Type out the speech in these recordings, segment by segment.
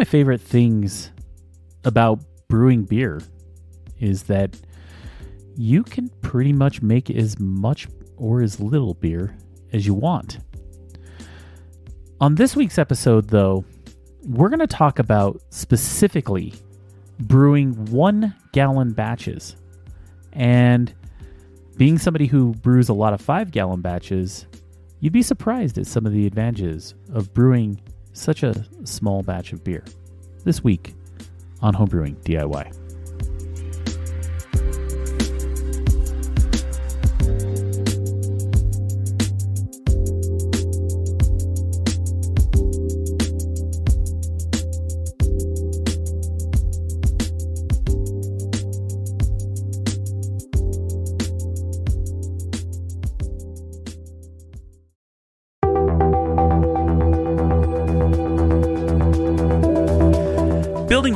My favorite things about brewing beer is that you can pretty much make as much or as little beer as you want. On this week's episode, though, we're going to talk about specifically brewing one gallon batches. And being somebody who brews a lot of five gallon batches, you'd be surprised at some of the advantages of brewing such a small batch of beer. This week on Homebrewing DIY.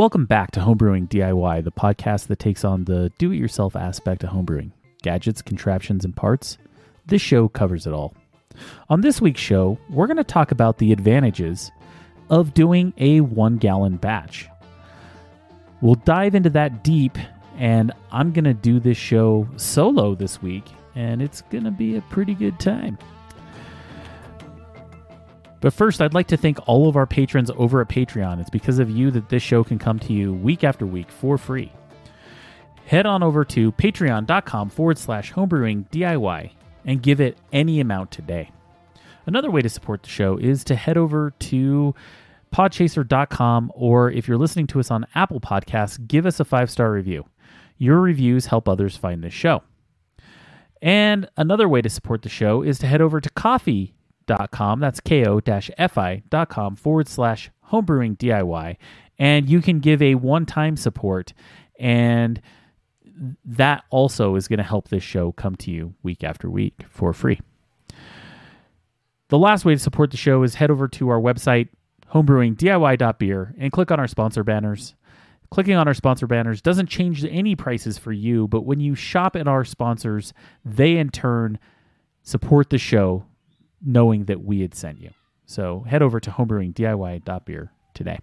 welcome back to Homebrewing DIY, the podcast that takes on the do it yourself aspect of homebrewing gadgets, contraptions, and parts. This show covers it all. On this week's show, we're going to talk about the advantages of doing a one gallon batch. We'll dive into that deep, and I'm going to do this show solo this week, and it's going to be a pretty good time. But first, I'd like to thank all of our patrons over at Patreon. It's because of you that this show can come to you week after week for free. Head on over to patreon.com forward slash homebrewing DIY and give it any amount today. Another way to support the show is to head over to podchaser.com or if you're listening to us on Apple Podcasts, give us a five star review. Your reviews help others find this show. And another way to support the show is to head over to ko-fi.com. That's ko-fi.com forward slash homebrewing DIY. And you can give a one time support. And that also is going to help this show come to you week after week for free. The last way to support the show is head over to our website, homebrewingdiy.beer, and click on our sponsor banners. Clicking on our sponsor banners doesn't change any prices for you, but when you shop at our sponsors, they in turn support the show knowing that we had sent you. So head over to homebrewingdiy.beer today.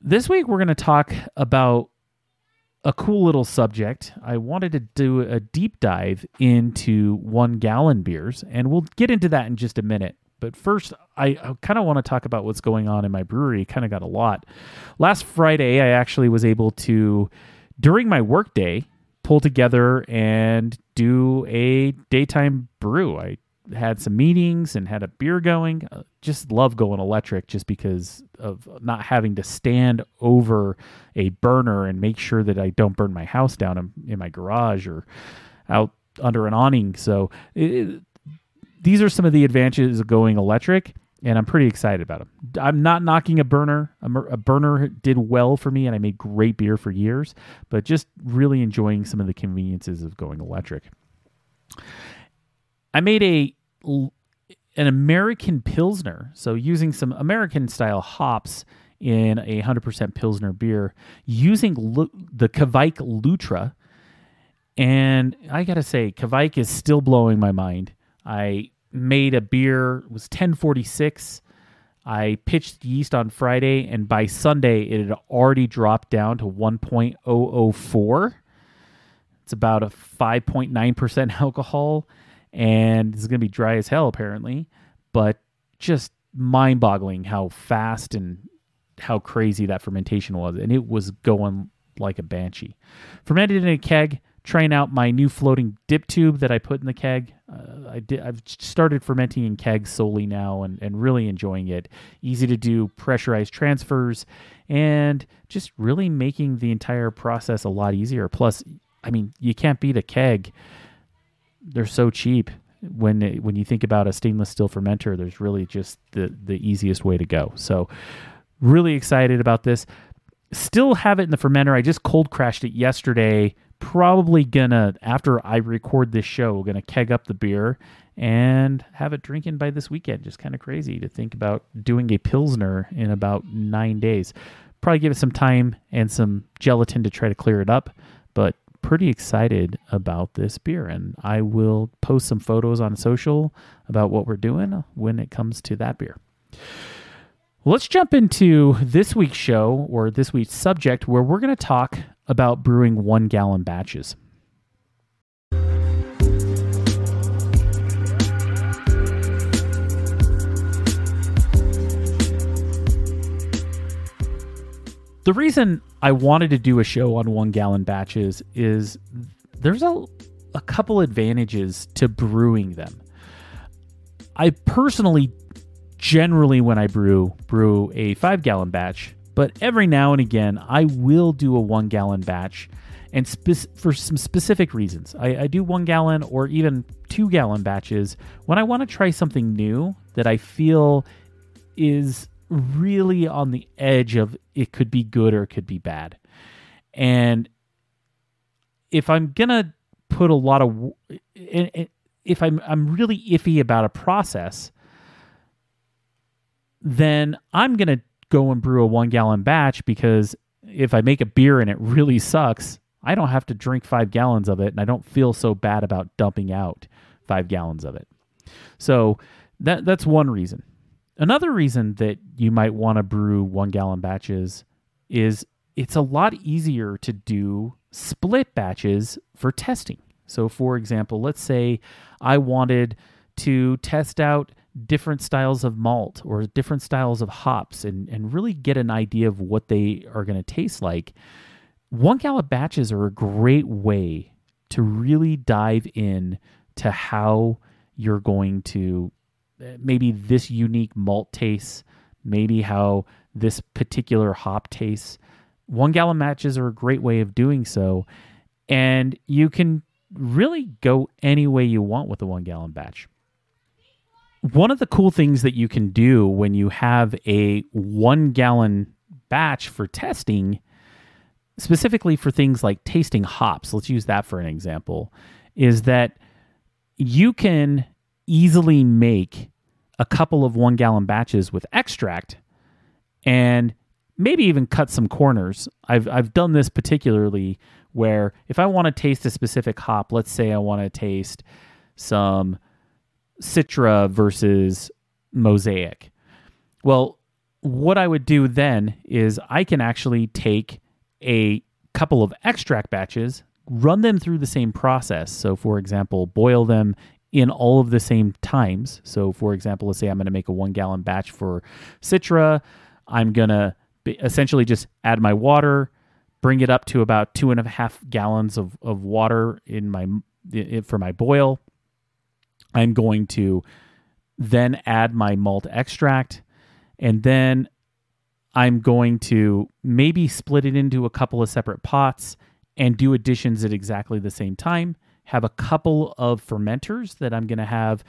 This week, we're going to talk about a cool little subject. I wanted to do a deep dive into one gallon beers, and we'll get into that in just a minute. But first, I, I kind of want to talk about what's going on in my brewery. Kind of got a lot. Last Friday, I actually was able to, during my workday, pull together and do a daytime brew. I had some meetings and had a beer going. Uh, just love going electric just because of not having to stand over a burner and make sure that I don't burn my house down in, in my garage or out under an awning. So it, these are some of the advantages of going electric and I'm pretty excited about them. I'm not knocking a burner. A, a, burner did well for me, and I made great beer for years, but just really enjoying some of the conveniences of going electric. I made a an American Pilsner, so using some American style hops in a 100% Pilsner beer, using the Kveik Lutra. And I got to say, Kveik is still blowing my mind. I made a beer, was 1046. I pitched yeast on Friday, and by Sunday, it had already dropped down to 1.004. It's about a 5.9% alcohol and it's going to be dry as hell apparently, but just mind-boggling how fast and how crazy that fermentation was, and it was going like a banshee. Fermented in a keg, trying out my new floating dip tube that I put in the keg. Uh, I did. I've started fermenting in kegs solely now, and and really enjoying it. Easy to do pressurized transfers, and just really making the entire process a lot easier. Plus, I mean, you can't beat a keg they're so cheap when when you think about a stainless steel fermenter there's really just the the easiest way to go so really excited about this still have it in the fermenter i just cold crashed it yesterday probably gonna after i record this show we're gonna keg up the beer and have it drinking by this weekend. Just kind of crazy to think about doing a pilsner in about nine days. Probably give it some time and some gelatin to try to clear it up but pretty excited about this beer, and I will post some photos on social about what we're doing when it comes to that beer. Let's jump into this week's show or this week's subject where we're going to talk about brewing one gallon batches. The reason I wanted to do a show on one gallon batches is there's a, a couple advantages to brewing them. I personally, generally, when I brew, brew a five gallon batch, but every now and again, I will do a one gallon batch and spe- for some specific reasons. I, I, do one gallon or even two gallon batches when I want to try something new that I feel is really on the edge of it could be good or it could be bad. And if I'm gonna put a lot of if I'm I'm really iffy about a process, then I'm gonna go and brew a one gallon batch because if I make a beer and it really sucks, I don't have to drink five gallons of it and I don't feel so bad about dumping out five gallons of it. So that that's one reason. Another reason that you might want to brew one gallon batches is it's a lot easier to do split batches for testing. So, for example, let's say I wanted to test out different styles of malt or different styles of hops and, and really get an idea of what they are going to taste like. One gallon batches are a great way to really dive in to how you're going to uh, maybe this unique malt tastes, maybe how this particular hop tastes. One gallon batches are a great way of doing so. And you can really go any way you want with a one gallon batch. One of the cool things that you can do when you have a one gallon batch for testing, specifically for things like tasting hops, let's use that for an example, is that you can easily make a couple of one gallon batches with extract and maybe even cut some corners. I've, I've done this particularly where if I want to taste a specific hop, let's say I want to taste some Citra versus Mosaic. Well, what I would do then is I can actually take a couple of extract batches, run them through the same process. So, for example, boil them in all of the same times. So, for example, let's say I'm going to make a one gallon batch for Citra. I'm going to essentially just add my water, bring it up to about two and a half gallons of, of water in my for my boil. I'm going to then add my malt extract, and then I'm going to maybe split it into a couple of separate pots and do additions at exactly the same time. Have a couple of fermenters that I'm going to have,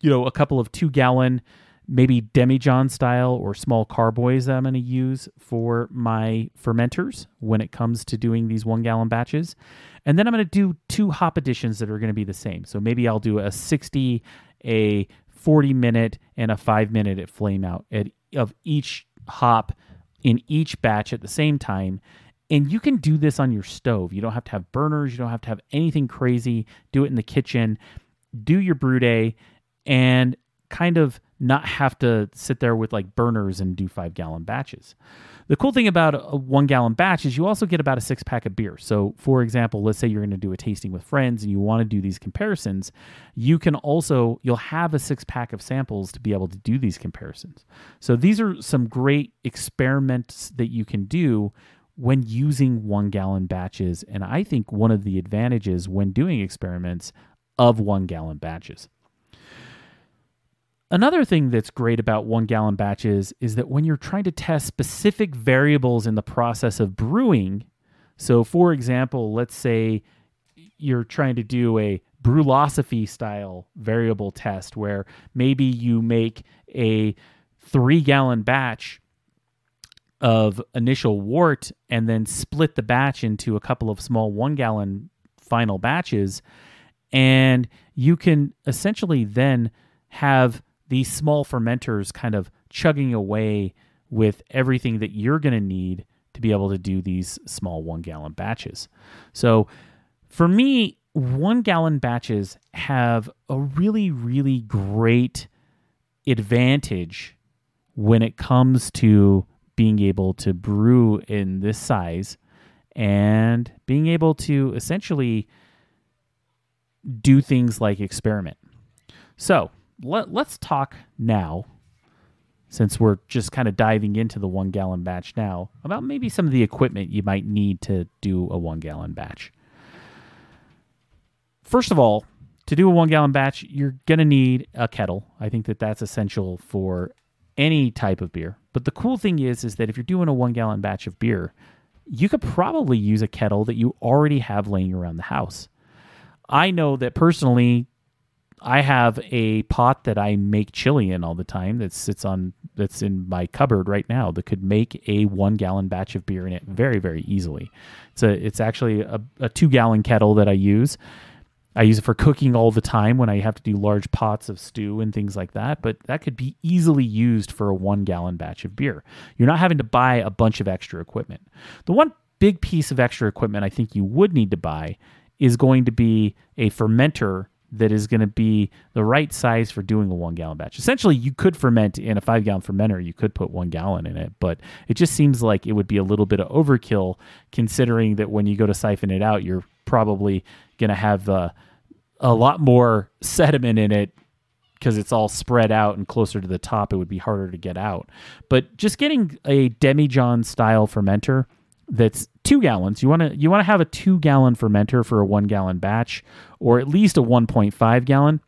you know, a couple of two gallon maybe demijohn style or small carboys that I'm going to use for my fermenters when it comes to doing these one gallon batches. And then I'm going to do two hop additions that are going to be the same. So maybe I'll do a 60, a 40 minute, and a five minute at flame out at, of each hop in each batch at the same time. And you can do this on your stove. You don't have to have burners, you don't have to have anything crazy. Do it in the kitchen. Do your brew day and kind of not have to sit there with like burners and do five gallon batches. The cool thing about a one gallon batch is you also get about a six pack of beer. So, for example, let's say you're going to do a tasting with friends and you want to do these comparisons, you can also, you'll have a six pack of samples to be able to do these comparisons. So, these are some great experiments that you can do when using one gallon batches. And I think one of the advantages when doing experiments of one gallon batches. Another thing that's great about one gallon batches is that when you're trying to test specific variables in the process of brewing, so for example, let's say you're trying to do a Brulosophy style variable test where maybe you make a three gallon batch of initial wort and then split the batch into a couple of small one gallon final batches. And you can essentially then have these small fermenters kind of chugging away with everything that you're going to need to be able to do these small one gallon batches. So for me, one gallon batches have a really, really great advantage when it comes to being able to brew in this size and being able to essentially do things like experiment. So, let, let's talk now, since we're just kind of diving into the one gallon batch now, about maybe some of the equipment you might need to do a one gallon batch. First of all, to do a one gallon batch, you're going to need a kettle. I think that that's essential for any type of beer. But the cool thing is, is that if you're doing a one gallon batch of beer, you could probably use a kettle that you already have laying around the house. I know that personally, I have a pot that I make chili in all the time that sits on that's in my cupboard right now that could make a one gallon batch of beer in it very very easily. It's a it's actually a, a two gallon kettle that I use. I use it for cooking all the time when I have to do large pots of stew and things like that. But that could be easily used for a one gallon batch of beer. You're not having to buy a bunch of extra equipment. The one big piece of extra equipment I think you would need to buy is going to be a fermenter that is going to be the right size for doing a one gallon batch. Essentially, you could ferment in a five gallon fermenter, you could put one gallon in it, but it just seems like it would be a little bit of overkill considering that when you go to siphon it out, you're probably going to have uh, a lot more sediment in it because it's all spread out and closer to the top, it would be harder to get out. But just getting a demijohn style fermenter that's two gallons. You want to you want to have a two gallon fermenter for a one gallon batch, or at least a one point five gallon,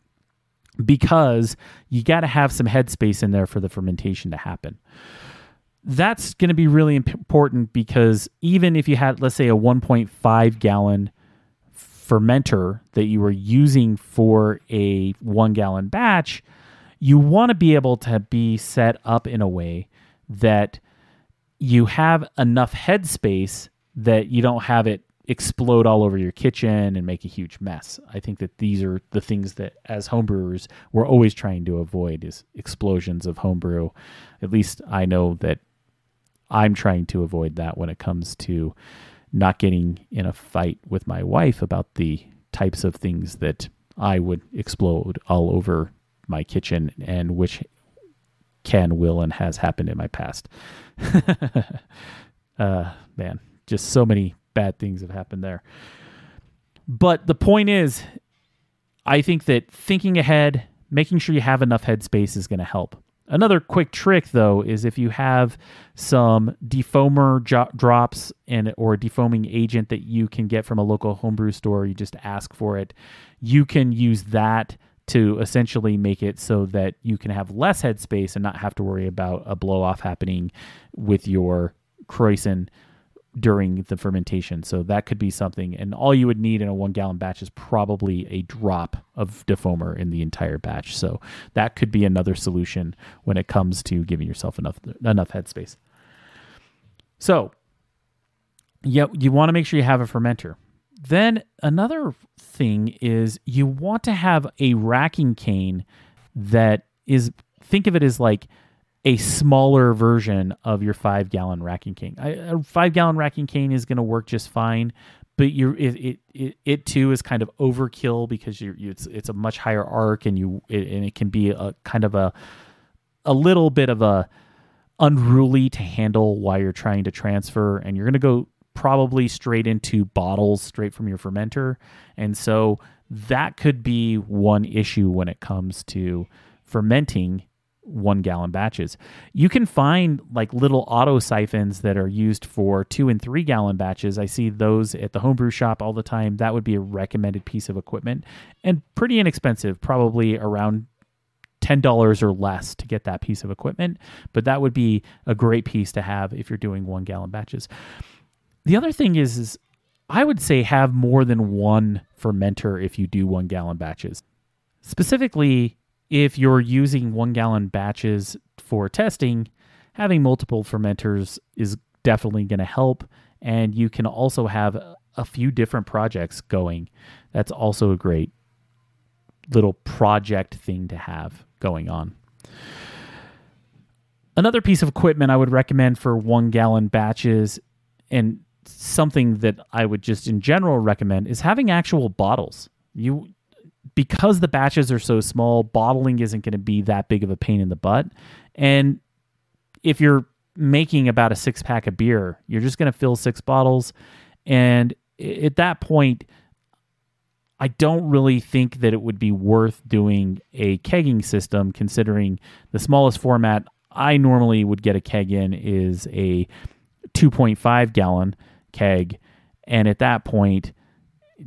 because you got to have some headspace in there for the fermentation to happen. That's going to be really important because even if you had, let's say, a 1.5 gallon fermenter that you were using for a one gallon batch, you want to be able to be set up in a way that you have enough headspace that you don't have it explode all over your kitchen and make a huge mess. I think that these are the things that as homebrewers we're always trying to avoid is explosions of homebrew. At least I know that I'm trying to avoid that when it comes to not getting in a fight with my wife about the types of things that I would explode all over my kitchen and which can, will, and has happened in my past. uh, man, just so many bad things have happened there. But the point is, I think that thinking ahead, making sure you have enough headspace is going to help. Another quick trick, though, is if you have some defoamer jo- drops and or a defoaming agent that you can get from a local homebrew store, you just ask for it. You can use that to essentially make it so that you can have less headspace and not have to worry about a blow off happening with your Krausen during the fermentation. So that could be something. And all you would need in a one gallon batch is probably a drop of defoamer in the entire batch. So that could be another solution when it comes to giving yourself enough enough headspace. So yeah, you want to make sure you have a fermenter. Then another thing is you want to have a racking cane that is think of it as like a smaller version of your five gallon racking cane. A five gallon racking cane is going to work just fine, but you it, it, it it too is kind of overkill because you're, you, it's it's a much higher arc and you it, and it can be a kind of a a little bit of a unruly to handle while you're trying to transfer and you're going to go probably straight into bottles straight from your fermenter and so that could be one issue when it comes to fermenting one gallon batches. You can find like little auto siphons that are used for two and three gallon batches. I see those at the homebrew shop all the time. That would be a recommended piece of equipment and pretty inexpensive, probably around $10 or less to get that piece of equipment. But that would be a great piece to have if you're doing one gallon batches. The other thing is, is I would say have more than one fermenter if you do one gallon batches. Specifically, if you're using one gallon batches for testing, having multiple fermenters is definitely going to help. And you can also have a few different projects going. That's also a great little project thing to have going on. Another piece of equipment I would recommend for one gallon batches and something that I would just in general recommend is having actual bottles. You because the batches are so small, bottling isn't going to be that big of a pain in the butt. And if you're making about a six pack of beer, you're just going to fill six bottles. And at that point, I don't really think that it would be worth doing a kegging system, considering the smallest format I normally would get a keg in is a 2.5 gallon keg. And at that point,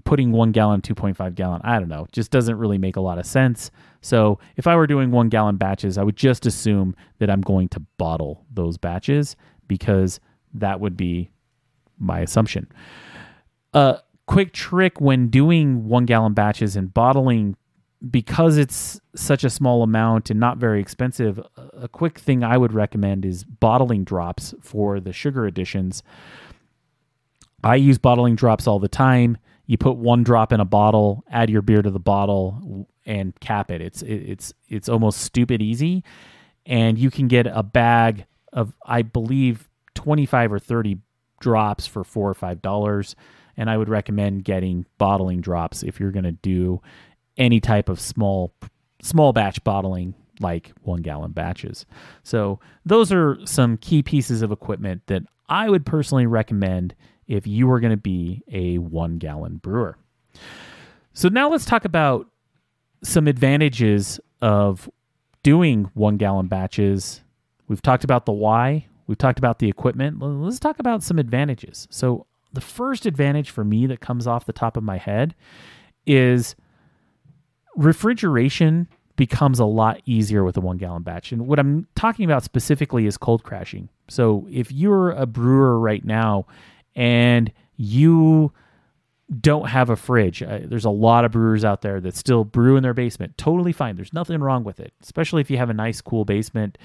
putting one gallon, 2.5 gallon, I don't know, just doesn't really make a lot of sense. So if I were doing one gallon batches, I would just assume that I'm going to bottle those batches because that would be my assumption. A quick trick when doing one gallon batches and bottling, because it's such a small amount and not very expensive, a quick thing I would recommend is bottling drops for the sugar additions. I use bottling drops all the time you put one drop in a bottle, add your beer to the bottle, and cap it. It's it, it's it's almost stupid easy, and you can get a bag of I believe twenty five or thirty drops for four or five dollars. And I would recommend getting bottling drops if you're going to do any type of small small batch bottling like one gallon batches. So those are some key pieces of equipment that I would personally recommend if you are going to be a one gallon brewer. So now let's talk about some advantages of doing one gallon batches. We've talked about the why, we've talked about the equipment. Let's talk about some advantages. So the first advantage for me that comes off the top of my head is refrigeration becomes a lot easier with a one gallon batch. And what I'm talking about specifically is cold crashing. So if you're a brewer right now and you don't have a fridge, uh, there's a lot of brewers out there that still brew in their basement. Totally fine. There's nothing wrong with it, especially if you have a nice, cool basement.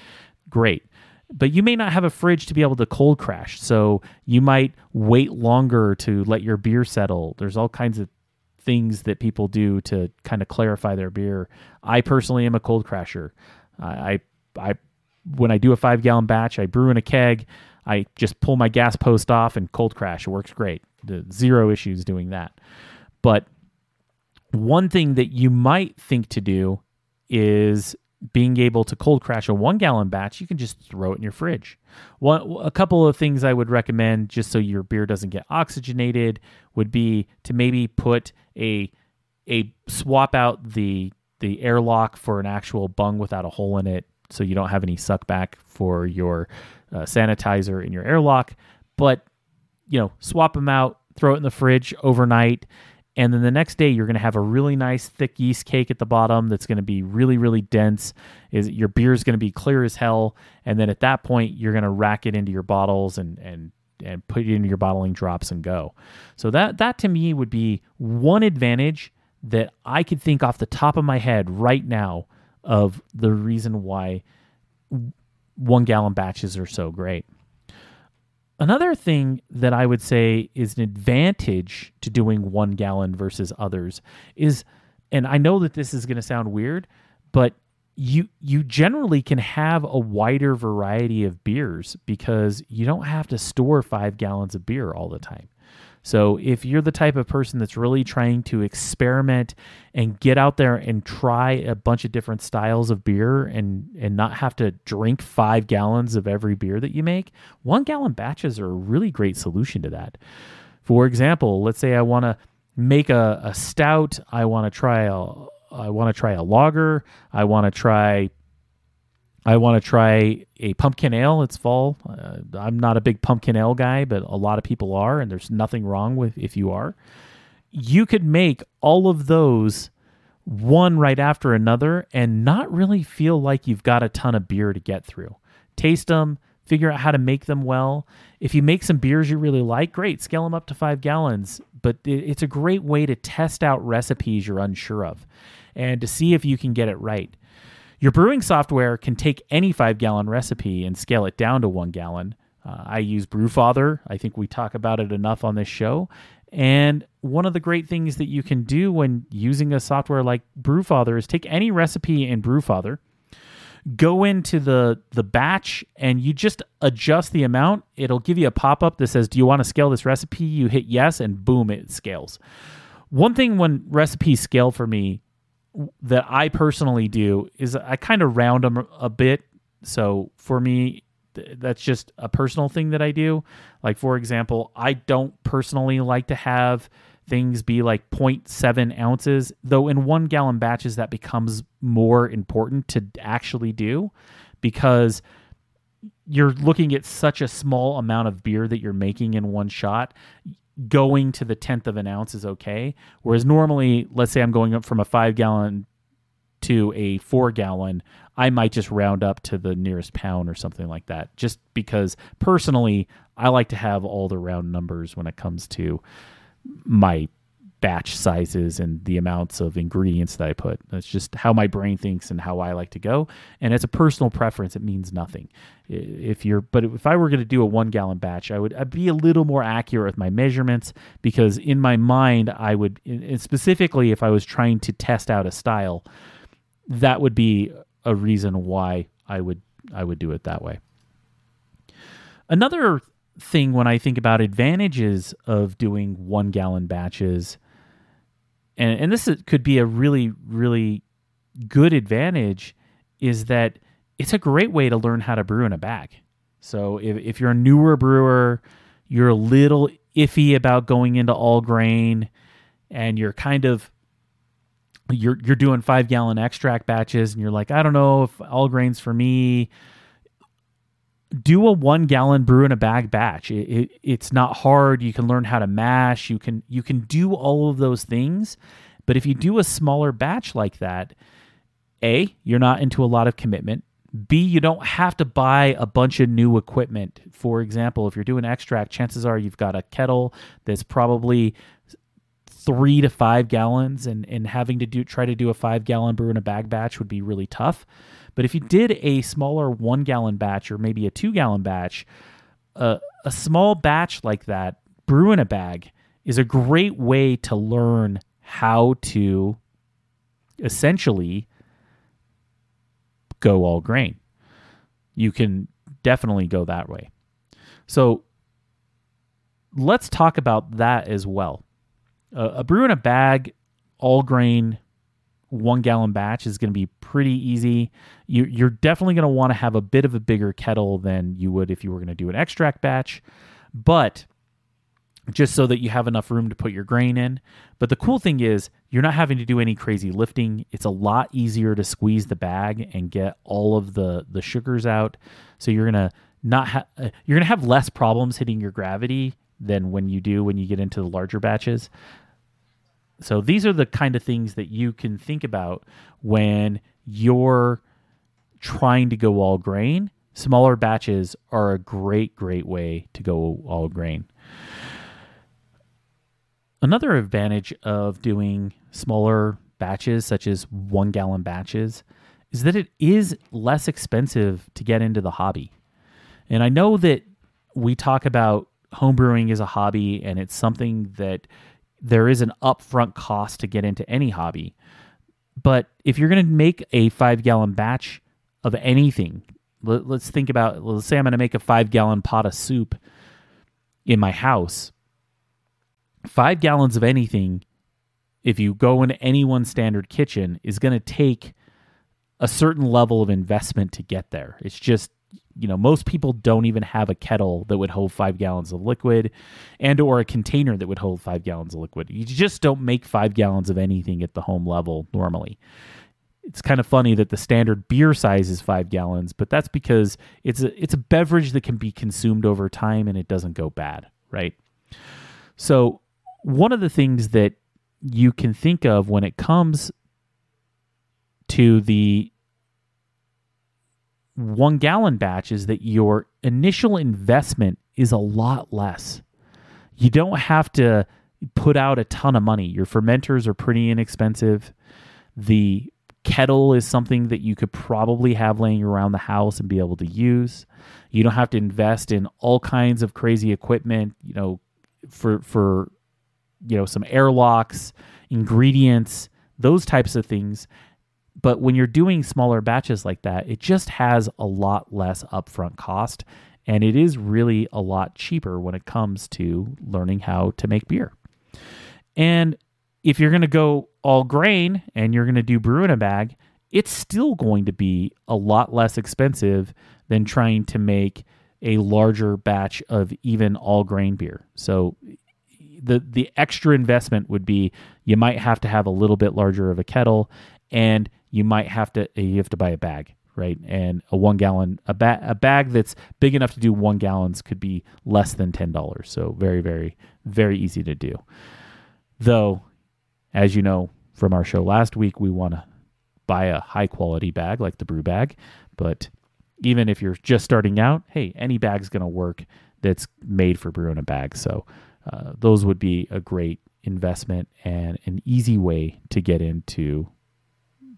Great. But you may not have a fridge to be able to cold crash. So you might wait longer to let your beer settle. There's all kinds of things that people do to kind of clarify their beer. I personally am a cold crasher. I, I, when I do a five gallon batch, I brew in a keg. I just pull my gas post off and cold crash. It works great. The zero issues doing that. But one thing that you might think to do is being able to cold crash a one gallon batch, you can just throw it in your fridge. One, a couple of things I would recommend just so your beer doesn't get oxygenated would be to maybe put a a swap out the the airlock for an actual bung without a hole in it so you don't have any suck back for your uh, sanitizer in your airlock but you know swap them out throw it in the fridge overnight and then the next day you're going to have a really nice thick yeast cake at the bottom that's going to be really really dense. Is your beer is going to be clear as hell and then at that point you're going to rack it into your bottles and and and put it into your bottling drops and go. So that that to me would be one advantage that i could think off the top of my head right now of the reason why one gallon batches are so great Another thing that I would say is an advantage to doing one gallon versus others is, and I know that this is going to sound weird, but you you generally can have a wider variety of beers because you don't have to store five gallons of beer all the time. So if you're the type of person that's really trying to experiment and get out there and try a bunch of different styles of beer and and not have to drink 5 gallons of every beer that you make, 1 gallon batches are a really great solution to that. For example, let's say I want to make a, a stout, I want to try a I want to try a lager, I want to try I want to try a pumpkin ale. It's fall. Uh, I'm not a big pumpkin ale guy, but a lot of people are, and there's nothing wrong with if you are. You could make all of those one right after another and not really feel like you've got a ton of beer to get through. Taste them, figure out how to make them well. If you make some beers you really like, great, scale them up to five gallons. But it's a great way to test out recipes you're unsure of and to see if you can get it right. Your brewing software can take any five gallon recipe and scale it down to one gallon. Uh, I use Brewfather. I think we talk about it enough on this show. And one of the great things that you can do when using a software like Brewfather is take any recipe in Brewfather, go into the the batch, and you just adjust the amount. It'll give you a pop up that says, "Do you want to scale this recipe?" You hit yes, and boom, it scales. One thing when recipes scale for me that I personally do is I kind of round them a bit. So for me, th- that's just a personal thing that I do. Like for example, I don't personally like to have things be like 0.7 ounces, though in one gallon batches that becomes more important to actually do because you're looking at such a small amount of beer that you're making in one shot going to the tenth of an ounce is okay. Whereas normally, let's say I'm going up from a five gallon to a four gallon, I might just round up to the nearest pound or something like that. Just because personally, I like to have all the round numbers when it comes to my batch sizes and the amounts of ingredients that I put. That's just how my brain thinks and how I like to go. And as a personal preference, it means nothing. If you're, but if I were going to do a one gallon batch, I would I'd be a little more accurate with my measurements because in my mind, I would, specifically if I was trying to test out a style, that would be a reason why I would I would do it that way. Another thing when I think about advantages of doing one gallon batches and and this is, could be a really really good advantage is that it's a great way to learn how to brew in a bag. So if if you're a newer brewer, you're a little iffy about going into all grain and you're kind of you're you're doing 5 gallon extract batches and you're like, I don't know if all grains for me do a one gallon brew in a bag batch. It, it, it's not hard. You can learn how to mash. You can you can do all of those things. But if you do a smaller batch like that, a you're not into a lot of commitment. B you don't have to buy a bunch of new equipment. For example, if you're doing extract, chances are you've got a kettle that's probably three to five gallons, and and having to do try to do a five gallon brew in a bag batch would be really tough. But if you did a smaller one gallon batch or maybe a two gallon batch, uh, a small batch like that, brew in a bag, is a great way to learn how to essentially go all grain. You can definitely go that way. So let's talk about that as well. Uh, a brew in a bag, all grain one gallon batch is going to be pretty easy. You, are definitely going to want to have a bit of a bigger kettle than you would if you were going to do an extract batch, but just so that you have enough room to put your grain in. But the cool thing is, you're not having to do any crazy lifting. It's a lot easier to squeeze the bag and get all of the the sugars out. So you're gonna not ha- you're gonna have less problems hitting your gravity than when you do when you get into the larger batches. So these are the kind of things that you can think about when you're trying to go all grain. Smaller batches are a great, great way to go all grain. Another advantage of doing smaller batches, such as one gallon batches, is that it is less expensive to get into the hobby. And I know that we talk about homebrewing as a hobby and it's something that there is an upfront cost to get into any hobby. But if you're going to make a five gallon batch of anything, let, us think about, let's say I'm going to make a five gallon pot of soup in my house. Five gallons of anything, if you go into any one standard kitchen, is going to take a certain level of investment to get there. It's just you know most people don't even have a kettle that would hold five gallons of liquid and or a container that would hold five gallons of liquid. You just don't make five gallons of anything at the home level normally. It's kind of funny that the standard beer size is five gallons but that's because it's a it's a beverage that can be consumed over time and it doesn't go bad right? So one of the things that you can think of when it comes to the one gallon batch is that your initial investment is a lot less. You don't have to put out a ton of money. Your fermenters are pretty inexpensive. The kettle is something that you could probably have laying around the house and be able to use. You don't have to invest in all kinds of crazy equipment, you know, for for you know, some airlocks, ingredients, those types of things. But when you're doing smaller batches like that, it just has a lot less upfront cost. And it is really a lot cheaper when it comes to learning how to make beer. And if you're going to go all grain and you're going to do brew in a bag, it's still going to be a lot less expensive than trying to make a larger batch of even all grain beer. So the the extra investment would be you might have to have a little bit larger of a kettle and you might have to you have to buy a bag right? And a one gallon a, ba- a bag that's big enough to do one gallons could be less than ten dollars. So very very very easy to do. Though as you know from our show last week we want to buy a high quality bag like the brew bag. But even if you're just starting out hey any bag's going to work that's made for brewing a bag. So uh, those would be a great investment and an easy way to get into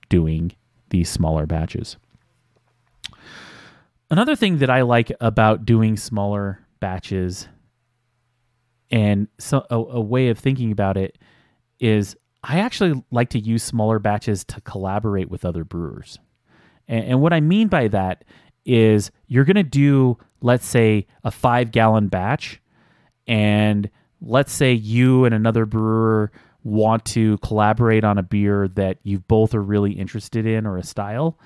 doing these smaller batches. Another thing that I like about doing smaller batches and so a, a, way of thinking about it is I actually like to use smaller batches to collaborate with other brewers. And, and what I mean by that is you're going to do, let's say, a five gallon batch, and let's say you and another brewer want to collaborate on a beer that you both are really interested in or a style,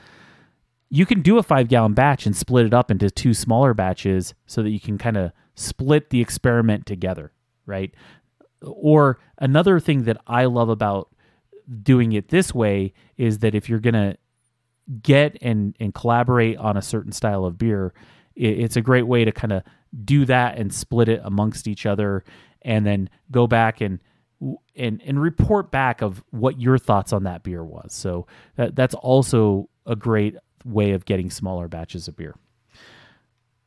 you can do a five gallon batch and split it up into two smaller batches so that you can kind of split the experiment together, right? Or another thing that I love about doing it this way is that if you're going to get and, and collaborate on a certain style of beer, it, it's a great way to kind of do that and split it amongst each other, and then go back and and and report back of what your thoughts on that beer was. So that, that's also a great way of getting smaller batches of beer.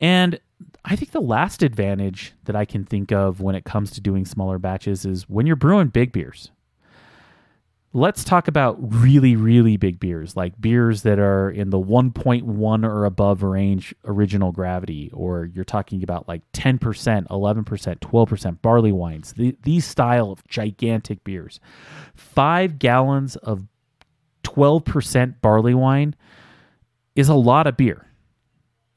And I think the last advantage that I can think of when it comes to doing smaller batches is when you're brewing big beers let's talk about really, really big beers, like beers that are in the 1.1 or above range original gravity, or you're talking about like 10%, 11%, 12% barley wines, the, these style of gigantic beers. Five gallons of 12% barley wine is a lot of beer.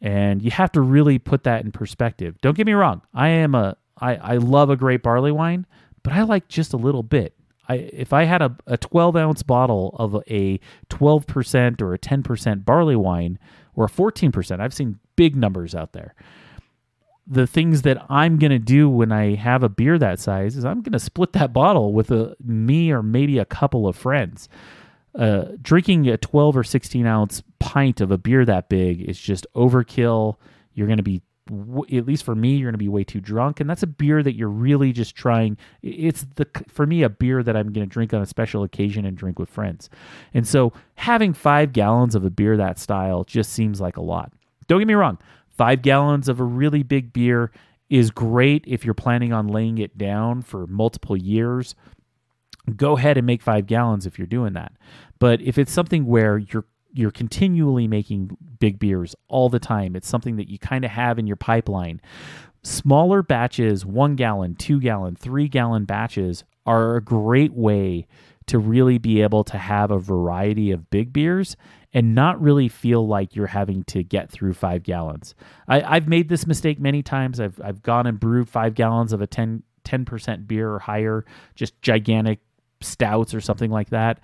And you have to really put that in perspective. Don't get me wrong. I am a I, I love a great barley wine, but I like just a little bit I, if I had a, a 12 ounce bottle of a 12% or a 10% barley wine or a 14%, I've seen big numbers out there. The things that I'm going to do when I have a beer that size is I'm going to split that bottle with a, me or maybe a couple of friends. Uh, drinking a 12 or 16 ounce pint of a beer that big is just overkill. You're going to be at least for me, you're going to be way too drunk. And that's a beer that you're really just trying. It's the, for me, a beer that I'm going to drink on a special occasion and drink with friends. And so having five gallons of a beer that style just seems like a lot. Don't get me wrong. Five gallons of a really big beer is great if you're planning on laying it down for multiple years. Go ahead and make five gallons if you're doing that. But if it's something where you're you're continually making big beers all the time. It's something that you kind of have in your pipeline. Smaller batches, one gallon, two gallon, three gallon batches are a great way to really be able to have a variety of big beers and not really feel like you're having to get through five gallons. I, have made this mistake many times. I've, I've gone and brewed five gallons of a 10, 10% beer or higher, just gigantic stouts or something like that.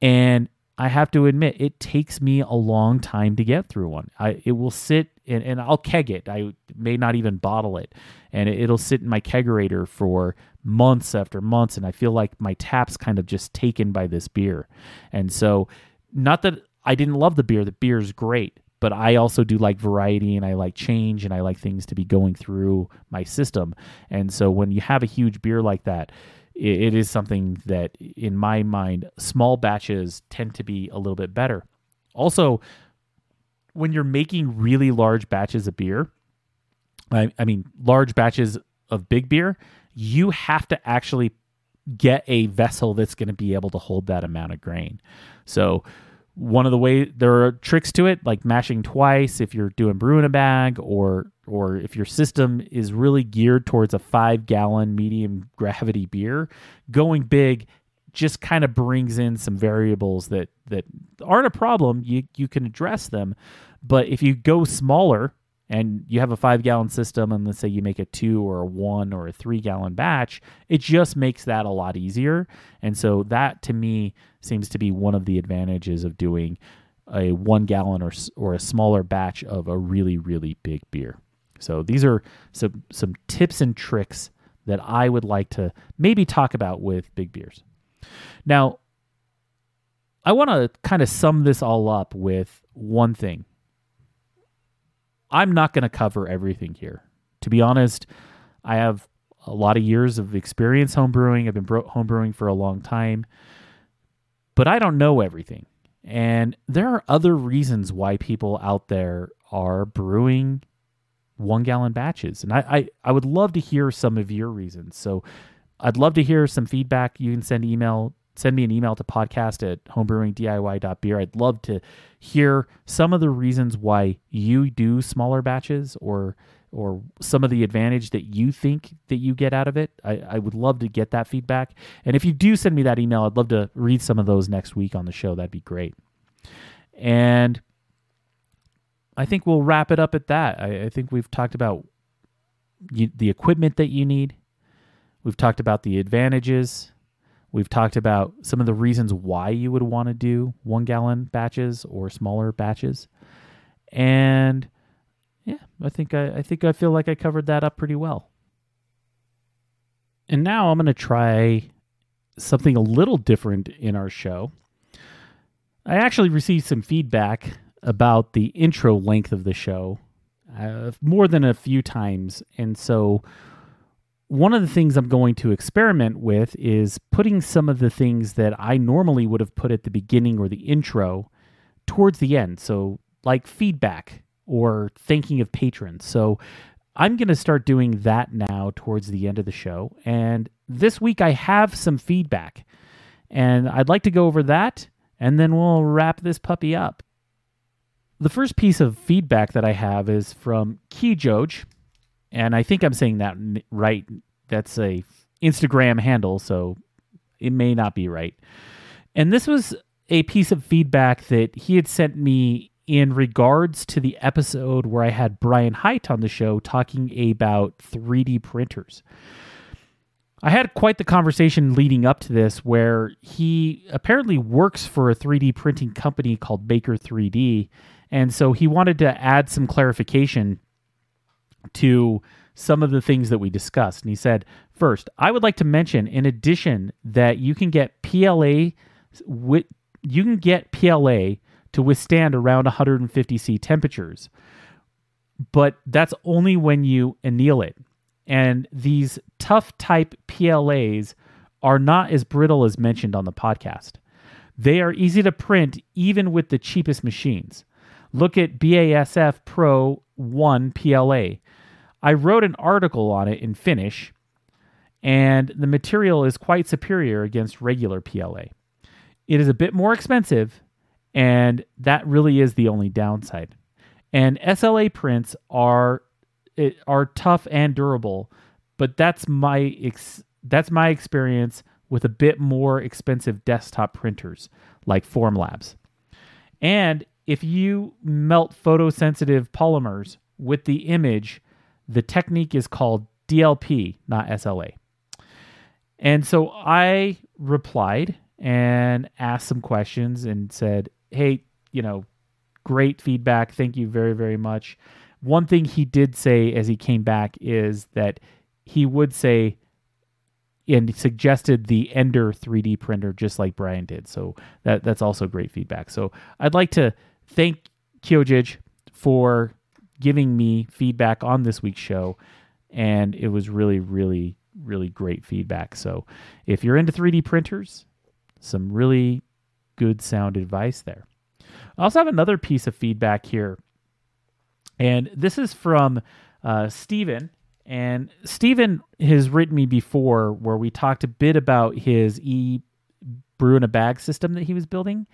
And I have to admit, it takes me a long time to get through one. I it will sit and, and I'll keg it. I may not even bottle it, and it, it'll sit in my kegerator for months after months, and I feel like my tap's kind of just taken by this beer. And so, not that I didn't love the beer. The beer is great, but I also do like variety and I like change and I like things to be going through my system. And so, when you have a huge beer like that it, it is something that, in my mind, small batches tend to be a little bit better. Also, when you're making really large batches of beer, I, I mean, large batches of big beer, you have to actually get a vessel that's going to be able to hold that amount of grain. So, one of the way there are tricks to it, like mashing twice if you're doing brew in a bag, or or if your system is really geared towards a five gallon medium gravity beer, going big just kind of brings in some variables that that aren't a problem. You you can address them, but if you go smaller and you have a five gallon system and let's say you make a two or a one or a three gallon batch, it just makes that a lot easier. And so that to me seems to be one of the advantages of doing a one gallon or, or a smaller batch of a really, really big beer. So these are some, some tips and tricks that I would like to maybe talk about with big beers. Now, I want to kind of sum this all up with one thing I'm not going to cover everything here. To be honest, I have a lot of years of experience homebrewing. I've been bro- homebrewing for a long time, but I don't know everything. And there are other reasons why people out there are brewing one gallon batches. And I, I, I would love to hear some of your reasons. So I'd love to hear some feedback. You can send email send me an email to podcast at homebrewingdiy.beer. I'd love to hear some of the reasons why you do smaller batches or or some of the advantage that you think that you get out of it. I, I would love to get that feedback. And if you do send me that email, I'd love to read some of those next week on the show. That'd be great. And I think we'll wrap it up at that. I, I think we've talked about you, the equipment that you need. We've talked about the advantages We've talked about some of the reasons why you would want to do one gallon batches or smaller batches. And yeah, I think I, I think I feel like I covered that up pretty well. And now I'm going to try something a little different in our show. I actually received some feedback about the intro length of the show. uh, more than a few times. And so, one of the things I'm going to experiment with is putting some of the things that I normally would have put at the beginning or the intro towards the end. So, like feedback or thinking of patrons. So, I'm going to start doing that now towards the end of the show. And this week I have some feedback. And I'd like to go over that and then we'll wrap this puppy up. The first piece of feedback that I have is from Kijoj, and I think I'm saying that right. That's a Instagram handle, so it may not be right. And this was a piece of feedback that he had sent me in regards to the episode where I had Brian Height on the show talking about 3D printers. I had quite the conversation leading up to this where he apparently works for a 3D printing company called Baker 3D. And so he wanted to add some clarification to some of the things that we discussed. And he said, First, I would like to mention, in addition, that you can get PLA. You can get PLA to withstand around 150 C temperatures. But that's only when you anneal it. And these tough type PLAs are not as brittle as mentioned on the podcast. They are easy to print even with the cheapest machines. Look at BASF Pro 1 PLA. I wrote an article on it in Finnish, and the material is quite superior against regular PLA. It is a bit more expensive, and that really is the only downside. And SLA prints are are tough and durable, but that's my ex- that's my experience with a bit more expensive desktop printers like Formlabs. And if you melt photosensitive polymers with the image, the technique is called DLP, not SLA. And so I replied and asked some questions and said, hey, you know, great feedback. Thank you very, very much. One thing he did say as he came back is that he would say and suggested the Ender 3D printer just like Brian did. So that that's also great feedback. So I'd like to thank Kyojij for giving me feedback on this week's show and it was really really really great feedback. So if you're into 3D printers, some really good sound advice there. I also have another piece of feedback here, and this is from uh, Stephen. And Stephen has written me before where we talked a bit about his e brew in a bag system that he was building.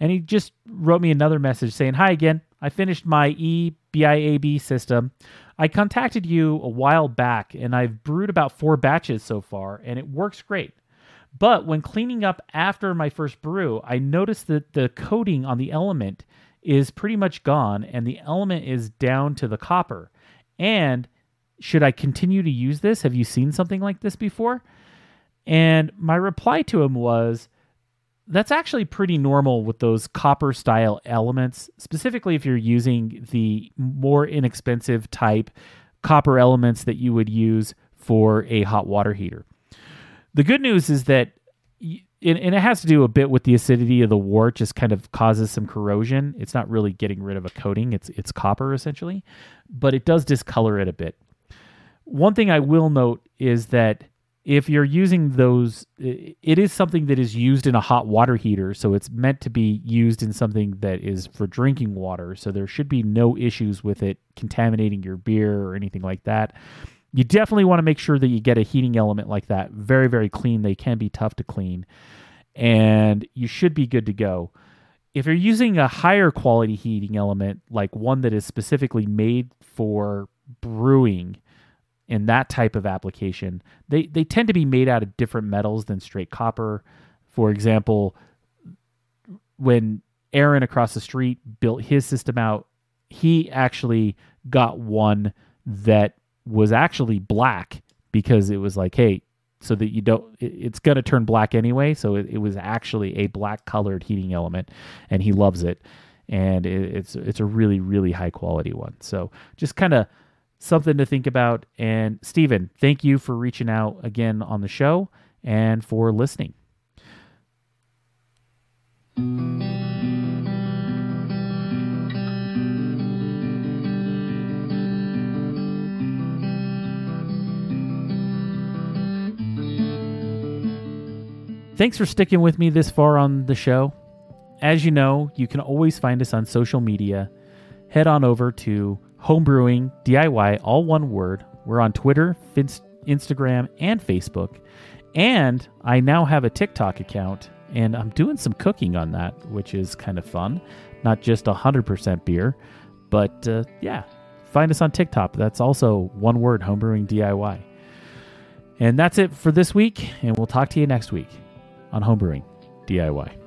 And he just wrote me another message saying, Hi again. I finished my eBIAB system. I contacted you a while back and I've brewed about four batches so far, and it works great. But when cleaning up after my first brew, I noticed that the coating on the element is pretty much gone and the element is down to the copper. And should I continue to use this? Have you seen something like this before? And my reply to him was that's actually pretty normal with those copper style elements, specifically if you're using the more inexpensive type copper elements that you would use for a hot water heater. The good news is that, and it has to do a bit with the acidity of the wort, just kind of causes some corrosion. It's not really getting rid of a coating; it's it's copper essentially, but it does discolor it a bit. One thing I will note is that if you're using those, it is something that is used in a hot water heater, so it's meant to be used in something that is for drinking water. So there should be no issues with it contaminating your beer or anything like that you definitely want to make sure that you get a heating element like that. Very very clean. They can be tough to clean. And you should be good to go. If you're using a higher quality heating element like one that is specifically made for brewing in that type of application they they tend to be made out of different metals than straight copper. For example when aaron across the street built his system out he actually got one that was actually black because it was like, hey, so that you don't, it, it's going to turn black anyway. So it, it, was actually a black colored heating element, and he loves it, and it, it's it's a really really high quality one. So just kind of something to think about. And Stephen, thank you for reaching out again on the show and for listening. Thanks for sticking with me this far on the show. As you know, you can always find us on social media. Head on over to Homebrewing DIY, all one word. We're on Twitter, Instagram, and Facebook. And I now have a TikTok account, and I'm doing some cooking on that, which is kind of fun. Not just 100% beer, but uh, yeah, find us on TikTok. That's also one word, Homebrewing DIY. And that's it for this week, and we'll talk to you next week on Homebrewing DIY.